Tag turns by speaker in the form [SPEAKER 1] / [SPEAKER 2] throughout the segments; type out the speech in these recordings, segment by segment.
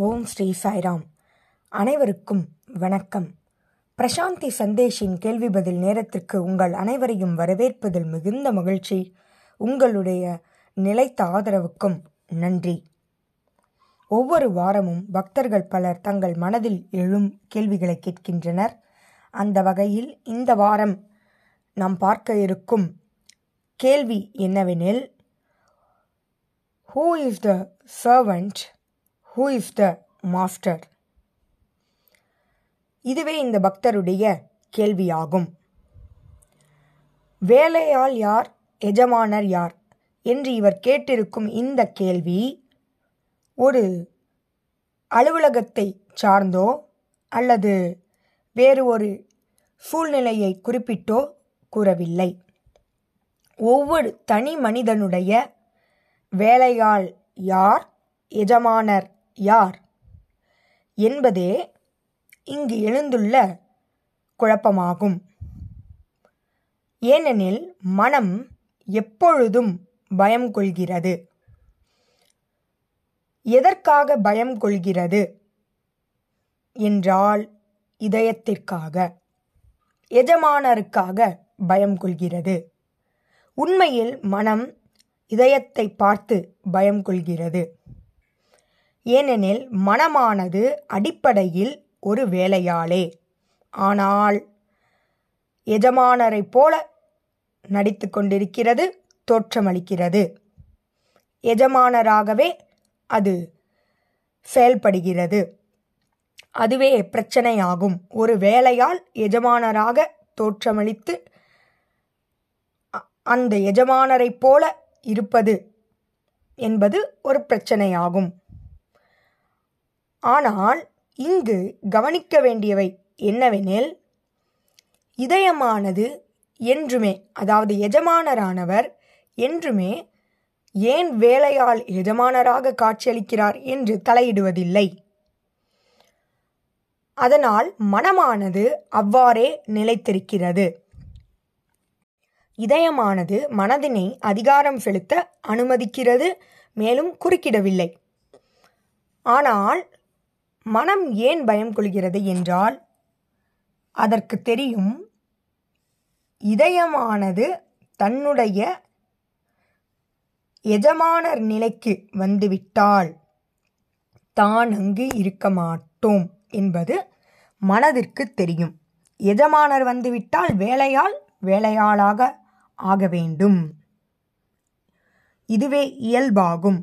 [SPEAKER 1] ஓம் ஸ்ரீ சாய்ராம். அனைவருக்கும் வணக்கம். பிரசாந்தி சந்தேஷின் கேள்வி பதில் நேரத்திற்கு உங்கள் அனைவரையும் வரவேற்பதில் மிகுந்த மகிழ்ச்சி. உங்களுடைய நிலைத்த ஆதரவுக்கும் நன்றி. ஒவ்வொரு வாரமும் பக்தர்கள் பலர் தங்கள் மனதில் எழும் கேள்விகளை கேட்கின்றனர். அந்த வகையில் இந்த வாரம் நாம் பார்க்க இருக்கும் கேள்வி என்னவெனில் who is the servant who is the master இதுவே இந்த பக்தருடைய கேள்வியாகும். வேலையால் யார்? எஜமானர் யார்? என்று இவர் கேட்டிருக்கும் இந்த கேள்வி ஒரு அலுவலகத்தை சார்ந்தோ அல்லது வேறு ஒரு சூழ்நிலையை குறிப்பிட்டோ கூறவில்லை. ஒவ்வொரு தனி மனிதனுடைய வேலையால் யார்? எஜமானர் யார்? என்பதே இங்கு எழுந்துள்ள குழப்பமாகும். ஏனெனில் மனம் எப்பொழுதும் பயம் கொள்கிறது. எதற்காக பயம் கொள்கிறது? என்றால் இதயத்திற்காக எஜமானருக்காக பயம் கொள்கிறது. உண்மையில் மனம் இதயத்தை பார்த்து பயம் கொள்கிறது. ஏனெனில் மனமானது அடிப்படையில் ஒரு வேலையாளே. ஆனால் எஜமானரைப் போல நடித்து கொண்டிருக்கிறது தோற்றமளிக்கிறது. எஜமானராகவே அது செயல்படுகிறது. அதுவே பிரச்சனையாகும். ஒரு வேலையால் எஜமானராக தோற்றமளித்து அந்த எஜமானரைப் போல இருப்பது என்பது ஒரு பிரச்சனையாகும். ஆனால் இங்கு கவனிக்க வேண்டியவை என்னவெனில் இதயமானது என்றுமே அதாவது எஜமானரானவர் என்றுமே ஏன் வேலையால் எஜமானராக காட்சியளிக்கிறார் என்று தலையிடுவதில்லை. அதனால் மனமானது அவ்வாறே நிலைத்திருக்கிறது. இதயமானது மனதினை அதிகாரம் செலுத்த அனுமதிக்கிறது மேலும் குறுக்கிடவில்லை. ஆனால் மனம் ஏன் பயம் கொள்கிறது என்றால் அதற்கு தெரியும் இதயமானது தன்னுடைய எஜமானர் நிலைக்கு வந்துவிட்டால் தான் அங்கு இருக்க மாட்டோம் என்பது மனதிற்கு தெரியும். எஜமானர் வந்துவிட்டால் வேலையால் வேலையாளாக ஆக வேண்டும். இதுவே இயல்பாகும்.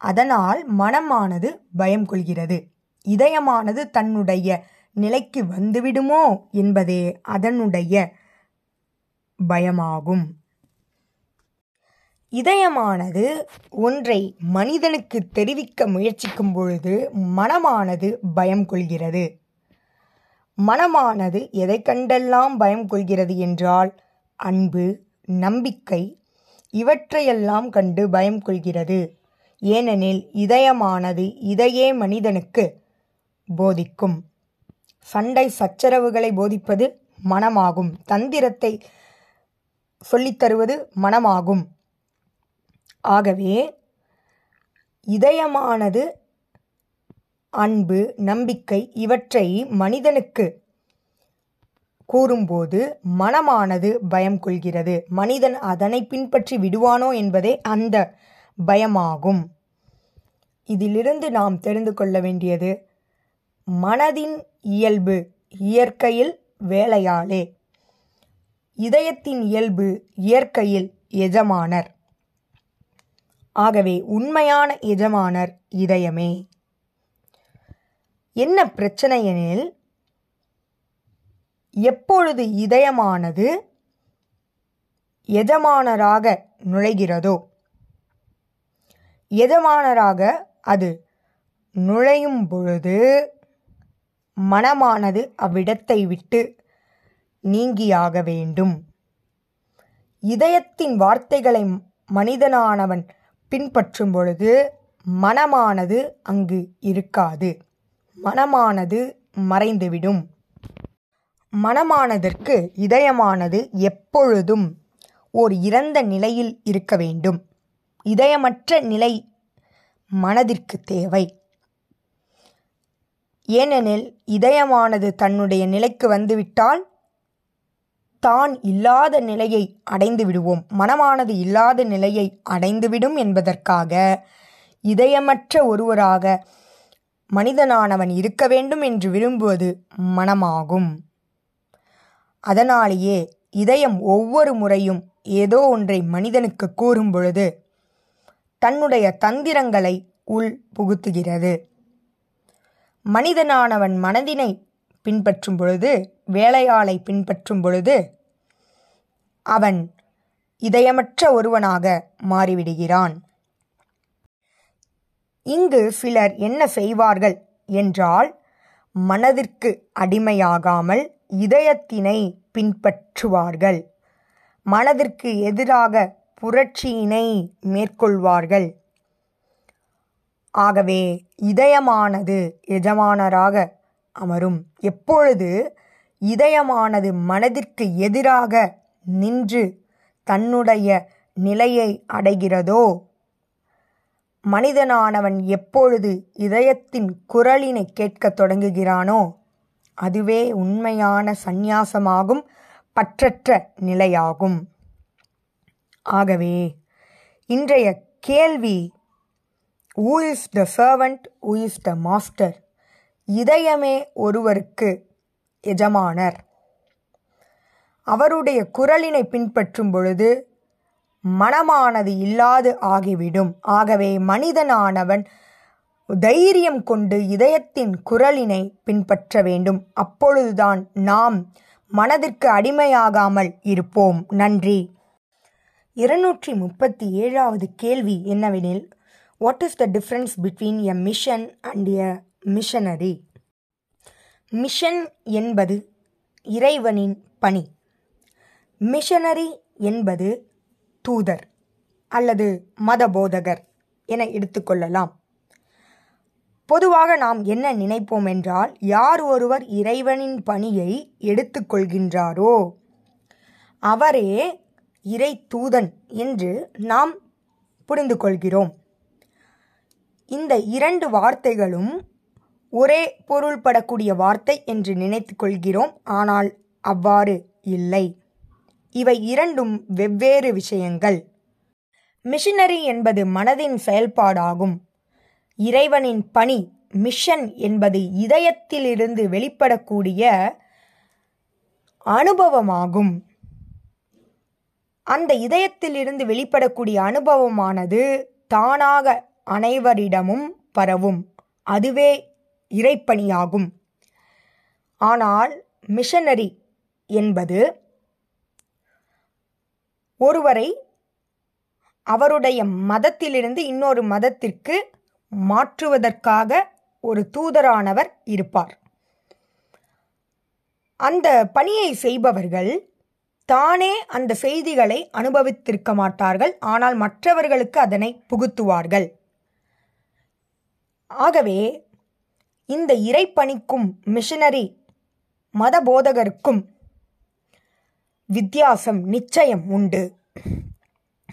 [SPEAKER 1] அதனால் மனமானது பயம் கொள்கிறது இதயமானது தன்னுடைய நிலைக்கு வந்துவிடுமோ என்பதே அதனுடைய பயமாகும். இதயமானது ஒன்றை மனிதனுக்கு தெரிவிக்க முயற்சிக்கும் பொழுது மனமானது பயம் கொள்கிறது மனமானது எதை கண்டெல்லாம் பயம் கொள்கிறது என்றால் அன்பு நம்பிக்கை இவற்றையெல்லாம் கண்டு பயம் கொள்கிறது ஏனெனில் இதயமானது இதையே மனிதனுக்கு போதிக்கும். சண்டை சச்சரவுகளை போதிப்பது மனமாகும். தந்திரத்தை சொல்லித்தருவது மனமாகும். ஆகவே இதயமானது அன்பு நம்பிக்கை இவற்றை மனிதனுக்கு கூறும்போது மனமானது பயம் கொள்கிறது. மனிதன் அதனை பின்பற்றி விடுவானோ என்பதே அந்த பயமாகும். இதிலிருந்து நாம் தெரிந்து கொள்ள வேண்டியது மனதின் இயல்பு இயற்கையில் வேலையாளே. இதயத்தின் இயல்பு இயற்கையில் எஜமானர். ஆகவே உண்மையான எஜமானர் இதயமே. என்ன பிரச்சனை எனில் எப்பொழுது இதயமானது எஜமானராக நுழைகிறதோ எஜமானராக அது நுழையும் பொழுது மனமானது அவ்விடத்தை விட்டு நீங்கியாக வேண்டும். இதயத்தின் வார்த்தைகளை மனிதனானவன் பின்பற்றும் பொழுது மனமானது அங்கு இருக்காது. மனமானது மறைந்துவிடும். மனமானதற்கு இதயமானது எப்பொழுதும் ஓர் இறந்த நிலையில் இருக்க வேண்டும். இதயமற்ற நிலை மனதிற்கு தேவை. ஏனெனில் இதயமானது தன்னுடைய நிலைக்கு வந்துவிட்டால் தான் இல்லாத நிலையை அடைந்து விடுவோம். மனமானது இல்லாத நிலையை அடைந்துவிடும் என்பதற்காக இதயமற்ற ஒருவராக மனிதனானவன் இருக்க வேண்டும் என்று விரும்புவது மனமாகும். அதனாலேயே இதயம் ஒவ்வொரு முறையும் ஏதோ ஒன்றை மனிதனுக்கு கூறும் பொழுது தன்னுடைய தந்திரங்களை உள் புகுத்துகிறது. மனிதனானவன் மனதினை பின்பற்றும் பொழுது வேலையாளை பின்பற்றும் பொழுது அவன் இதயமற்ற ஒருவனாக மாறிவிடுகிறான். இங்கு சிலர் என்ன செய்வார்கள் என்றால் மனதிற்கு அடிமையாகாமல் இதயத்தினை பின்பற்றுவார்கள். மனதிற்கு எதிராக புரட்சியினை மேற்கொள்வார்கள். ஆகவே இதயமானது எஜமானராக அமரும். எப்பொழுது இதயமானது மனதிற்கு எதிராக நின்று தன்னுடைய நிலையை அடைகிறதோ மனிதனானவன் எப்பொழுது இதயத்தின் குரலினை கேட்கத் தொடங்குகிறானோ அதுவே உண்மையான சந்நியாசமாகும் பற்றற்ற நிலையாகும். ஆகவே இன்றைய கேள்வி who is the servant who is the master இதயமே ஒருவருக்கு எஜமானர். அவருடைய குரலினை பின்பற்றும் பொழுது மனமானது இல்லாது ஆகிவிடும். ஆகவே மனிதனானவன் தைரியம் கொண்டு இதயத்தின் குரலினை பின்பற்ற வேண்டும். அப்பொழுதுதான் நாம் மனதிற்கு அடிமையாகாமல் இருப்போம். நன்றி. இருநூற்றி முப்பத்தி ஏழாவது கேள்வி என்னவெனில் what is the difference between a mission and a missionary mission என்பது இறைவனின் பணி. மிஷனரி என்பது தூதர் அல்லது மதபோதகர் என எடுத்துக்கொள்ளலாம் பொதுவாக நாம் என்ன நினைப்போம் என்றால் யார் ஒருவர் இறைவனின் பணியை எடுத்துக்கொள்கின்றாரோ அவரே இறை தூதன் என்று நாம் புரிந்து கொள்கிறோம் இந்த இரண்டு வார்த்தைகளும் ஒரே பொருள்படக்கூடிய வார்த்தை என்று நினைத்து கொள்கிறோம் ஆனால் அவ்வாறு இல்லை. இவை இரண்டும் வெவ்வேறு விஷயங்கள். மிஷினரி என்பது மனதின் செயல்பாடாகும். இறைவனின் பணி மிஷன் என்பது இதயத்திலிருந்து வெளிப்படக்கூடிய அனுபவமாகும். அந்த இதயத்திலிருந்து வெளிப்படக்கூடிய அனுபவமானது தானாக அனைவரிடமும் பரவும். அதுவே இறைப்பணியாகும். ஆனால் மிஷனரி என்பது ஒருவரை அவருடைய மதத்திலிருந்து இன்னொரு மதத்திற்கு மாற்றுவதற்காக ஒரு தூதரானவர் இருப்பார். அந்த பணியை செய்பவர்கள் தானே அந்த செய்திகளை அனுபவித்திருக்க மாட்டார்கள் ஆனால் மற்றவர்களுக்கு அதனை புகுத்துவார்கள். ஆகவே இந்த இறைப்பணிக்கும் மிஷனரி மத போதகருக்கும் வித்தியாசம் நிச்சயம் உண்டு.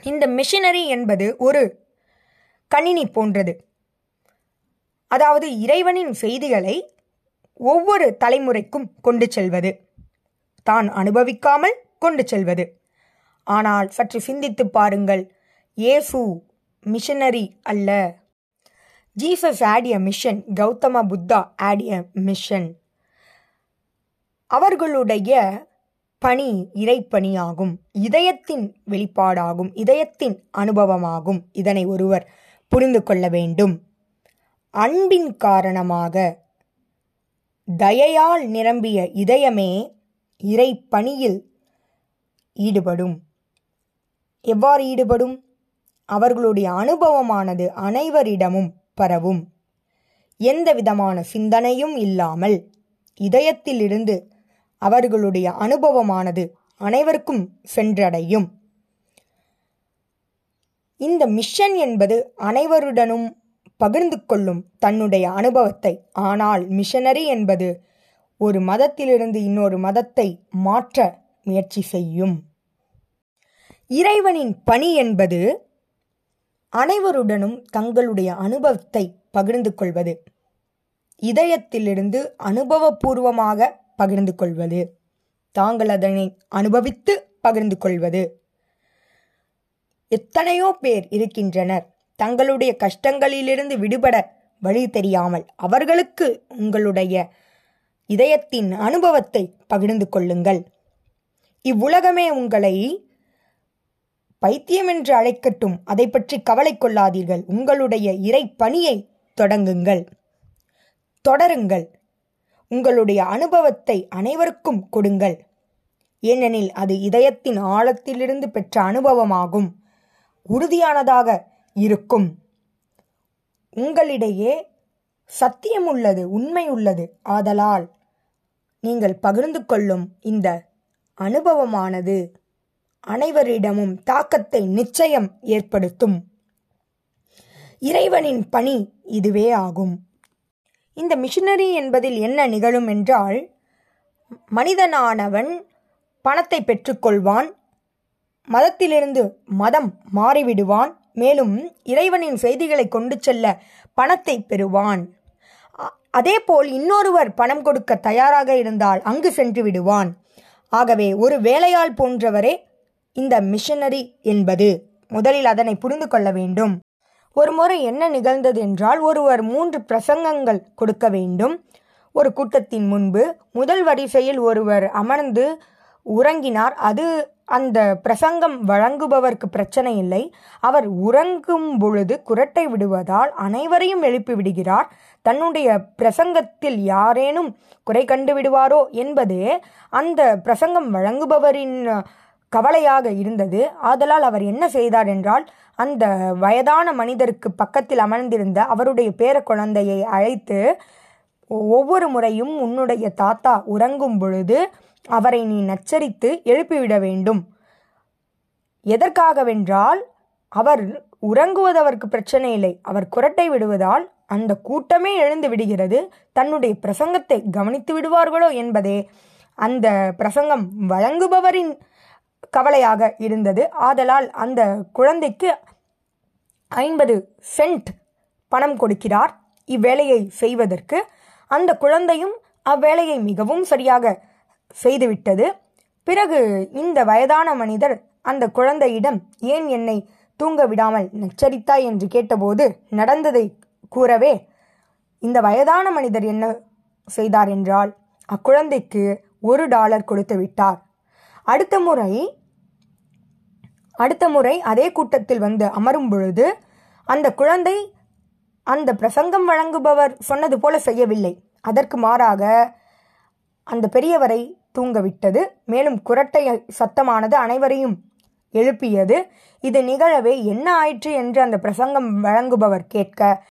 [SPEAKER 1] இந்த மிஷினரி என்பது ஒரு கணினி போன்றது. அதாவது இறைவனின் செய்திகளை ஒவ்வொரு தலைமுறைக்கும் கொண்டு செல்வது. தான் அனுபவிக்காமல் கொண்டு செல்வது. ஆனால் சற்று சிந்தித்து பாருங்கள். ஏசு மிஷனரி அல்ல. ஜீசஸ் ஆடிய மிஷன் கௌதம புத்தா ஆடிய மிஷன். அவர்களுடைய பணி இறைப்பணியாகும். இதயத்தின் வெளிப்பாடாகும். இதயத்தின் அனுபவமாகும். இதனை ஒருவர் புரிந்து கொள்ள வேண்டும். அன்பின் காரணமாக தயையால் நிரம்பிய இதயமே இறைப்பணியில் ஈடுபடும். எவ்வாறு ஈடுபடும்? அவர்களுடைய அனுபவமானது அனைவரிடமும் பரவும். எந்த விதமான சிந்தனையும் இல்லாமல் இதயத்திலிருந்து அவர்களுடைய அனுபவமானது அனைவருக்கும் சென்றடையும். இந்த மிஷன் என்பது அனைவருடனும் பகிர்ந்து கொள்ளும் தன்னுடைய அனுபவத்தை. ஆனால் மிஷனரி என்பது ஒரு மதத்திலிருந்து இன்னொரு மதத்தை மாற்ற முயற்சி செய்யும். இறைவனின் பணி என்பது அனைவருடனும் தங்களுடைய அனுபவத்தை பகிர்ந்து கொள்வது. இதயத்திலிருந்து அனுபவபூர்வமாக பகிர்ந்து கொள்வது. தாங்கள் அதனை அனுபவித்து பகிர்ந்து கொள்வது. எத்தனையோ பேர் இருக்கின்றனர். தங்களுடைய கஷ்டங்களிலிருந்து விடுபட வழி தெரியாமல் அவர்களுக்கு உங்களுடைய இதயத்தின் அனுபவத்தை பகிர்ந்து கொள்ளுங்கள். இவ்வுலகமே உங்களை பைத்தியம் என்று அழைக்கட்டும். அதை பற்றி கவலை கொள்ளாதீர்கள். உங்களுடைய இறை பணியை தொடங்குங்கள். தொடருங்கள். உங்களுடைய அனுபவத்தை அனைவருக்கும் கொடுங்கள். ஏனெனில் அது இதயத்தின் ஆழத்திலிருந்து பெற்ற அனுபவமாகும். உறுதியானதாக இருக்கும். உங்களிடையே சத்தியம் உள்ளது உண்மை உள்ளது. ஆதலால் நீங்கள் பகிர்ந்து கொள்ளும் இந்த அனுபவமானது. அனைவரிடமும் தாக்கத்தை நிச்சயம் ஏற்படுத்தும். இறைவனின் பணி இதுவே ஆகும். இந்த மிஷினரி என்பதில் என்ன நிகழும் என்றால் மனிதனானவன் பணத்தை பெற்றுக்கொள்வான் மதத்திலிருந்து மதம் மாறிவிடுவான் மேலும் இறைவனின் செய்திகளை கொண்டு செல்ல பணத்தை பெறுவான். அதேபோல் இன்னொருவர் பணம் கொடுக்க தயாராக இருந்தால் அங்கு சென்று விடுவான். ஆகவே ஒரு வேலையாள் போன்றவரே இந்த மிஷனரி என்பது. முதலில் அதனை புரிந்து கொள்ள வேண்டும். ஒரு முறை என்ன நிகழ்ந்தது என்றால் ஒருவர் மூன்று பிரசங்கங்கள் கொடுக்க வேண்டும். ஒரு கூட்டத்தின் முன்பு முதல் வரிசையில் ஒருவர் அமர்ந்து உறங்கினார். அது அந்த பிரசங்கம் வழங்குபவர்க்கு பிரச்சனை இல்லை. அவர் உறங்கும் பொழுது குரட்டை விடுவதால் அனைவரையும் எழுப்பி விடுகிறார். தன்னுடைய பிரசங்கத்தில் யாரேனும் குறை கண்டு விடுவாரோ என்பது அந்த பிரசங்கம் வழங்குபவரின் கவலையாக இருந்தது. ஆதலால் அவர் என்ன செய்தார் என்றால் அந்த வயதான மனிதருக்கு பக்கத்தில் அமர்ந்திருந்த அவருடைய பேர குழந்தையை அழைத்து ஒவ்வொரு முறையும் உன்னுடைய தாத்தா உறங்கும் பொழுது அவரை நீ நச்சரித்து எழுப்பிவிட வேண்டும். எதற்காகவென்றால் அவர் உறங்குவது அவருக்கு பிரச்சனை இல்லை. அவர் குரட்டை விடுவதால் அந்த கூட்டமே எழுந்து விடுகிறது. தன்னுடைய பிரசங்கத்தை கவனித்து விடுவார்களோ என்பதே அந்த பிரசங்கம் வழங்குபவரின் கவலையாக இருந்தது. ஆதலால் அந்த குழந்தைக்கு ஐம்பது சென்ட் பணம் கொடுக்கிறார் இவ்வேலையை செய்வதற்கு. அந்த குழந்தையும் அவ்வேலையை மிகவும் சரியாக செய்துவிட்டது. பிறகு இந்த வயதான மனிதர் அந்த குழந்தையிடம் ஏன் என்னை தூங்க விடாமல் நச்சரித்தாய்? என்று கேட்டபோது நடந்ததை கூறவே இந்த வயதான மனிதர் என்ன செய்தார் என்றால் அக்குழந்தைக்கு ஒரு டாலர் கொடுத்து விட்டார். அடுத்த முறை அடுத்த முறை அதே கூட்டத்தில் வந்து அமரும் பொழுது அந்த குழந்தை அந்த பிரசங்கம் வழங்குபவர் சொன்னது போல செய்யவில்லை. அதற்கு மாறாக அந்த பெரியவரை தூங்கவிட்டது. மேலும் குரட்டை சத்தமானது அனைவரையும் எழுப்பியது. இது நிகழவே என்ன ஆயிற்று என்று அந்த பிரசங்கம் வழங்குபவர் கேட்க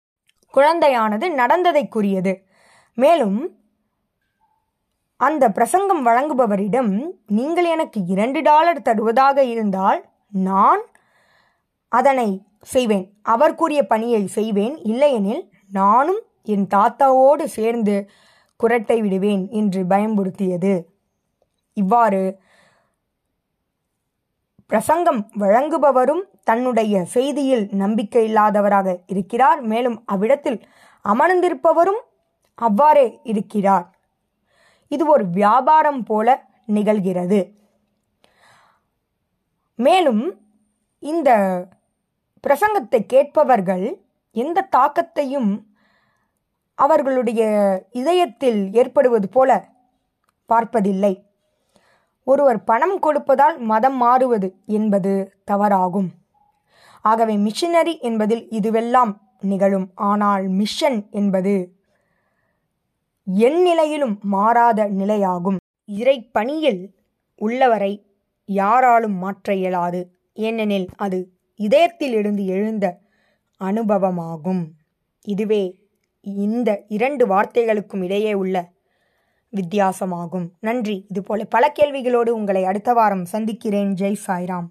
[SPEAKER 1] குழந்தையானது நடந்ததை கூறியது. மேலும் அந்த பிரசங்கம் வழங்குபவரிடம் நீங்கள் எனக்கு இரண்டு டாலர் தருவதாக இருந்தால் நான் அதனை செய்வேன். அவர் கூறிய பணியை செய்வேன். இல்லையெனில் நானும் என் தாத்தாவோடு சேர்ந்து குரட்டை விடுவேன் என்று பயம்படுத்தியது இவ்வாறு பிரசங்கம் வழங்குபவரும் தன்னுடைய செய்தியில் நம்பிக்கை இல்லாதவராக இருக்கிறார். மேலும் அவ்விடத்தில் அமர்ந்திருப்பவரும் அவ்வாறே இருக்கிறார். இது ஒரு வியாபாரம் போல நிகழ்கிறது. மேலும் இந்த பிரசங்கத்தை கேட்பவர்கள் எந்த தாக்கத்தையும் அவர்களுடைய இதயத்தில் ஏற்படுவது போல பார்ப்பதில்லை. ஒருவர் பணம் கொடுப்பதால் மதம் மாறுவது என்பது தவறாகும். ஆகவே மிஷினரி என்பதில் இதுவெல்லாம் நிகழும். ஆனால் மிஷன் என்பது என் நிலையிலும் மாறாத நிலையாகும். இறை பணியில் உள்ளவரை யாராலும் மாற்ற இயலாது. ஏனெனில் அது இதயத்திலிருந்து எழுந்த அனுபவமாகும். இதுவே இந்த இரண்டு வார்த்தைகளுக்கும் இடையே உள்ள வித்தியாசமாகும். நன்றி. இதுபோல பல கேள்விகளோடு உங்களை அடுத்த வாரம் சந்திக்கிறேன். ஜெய் சாய்ராம்.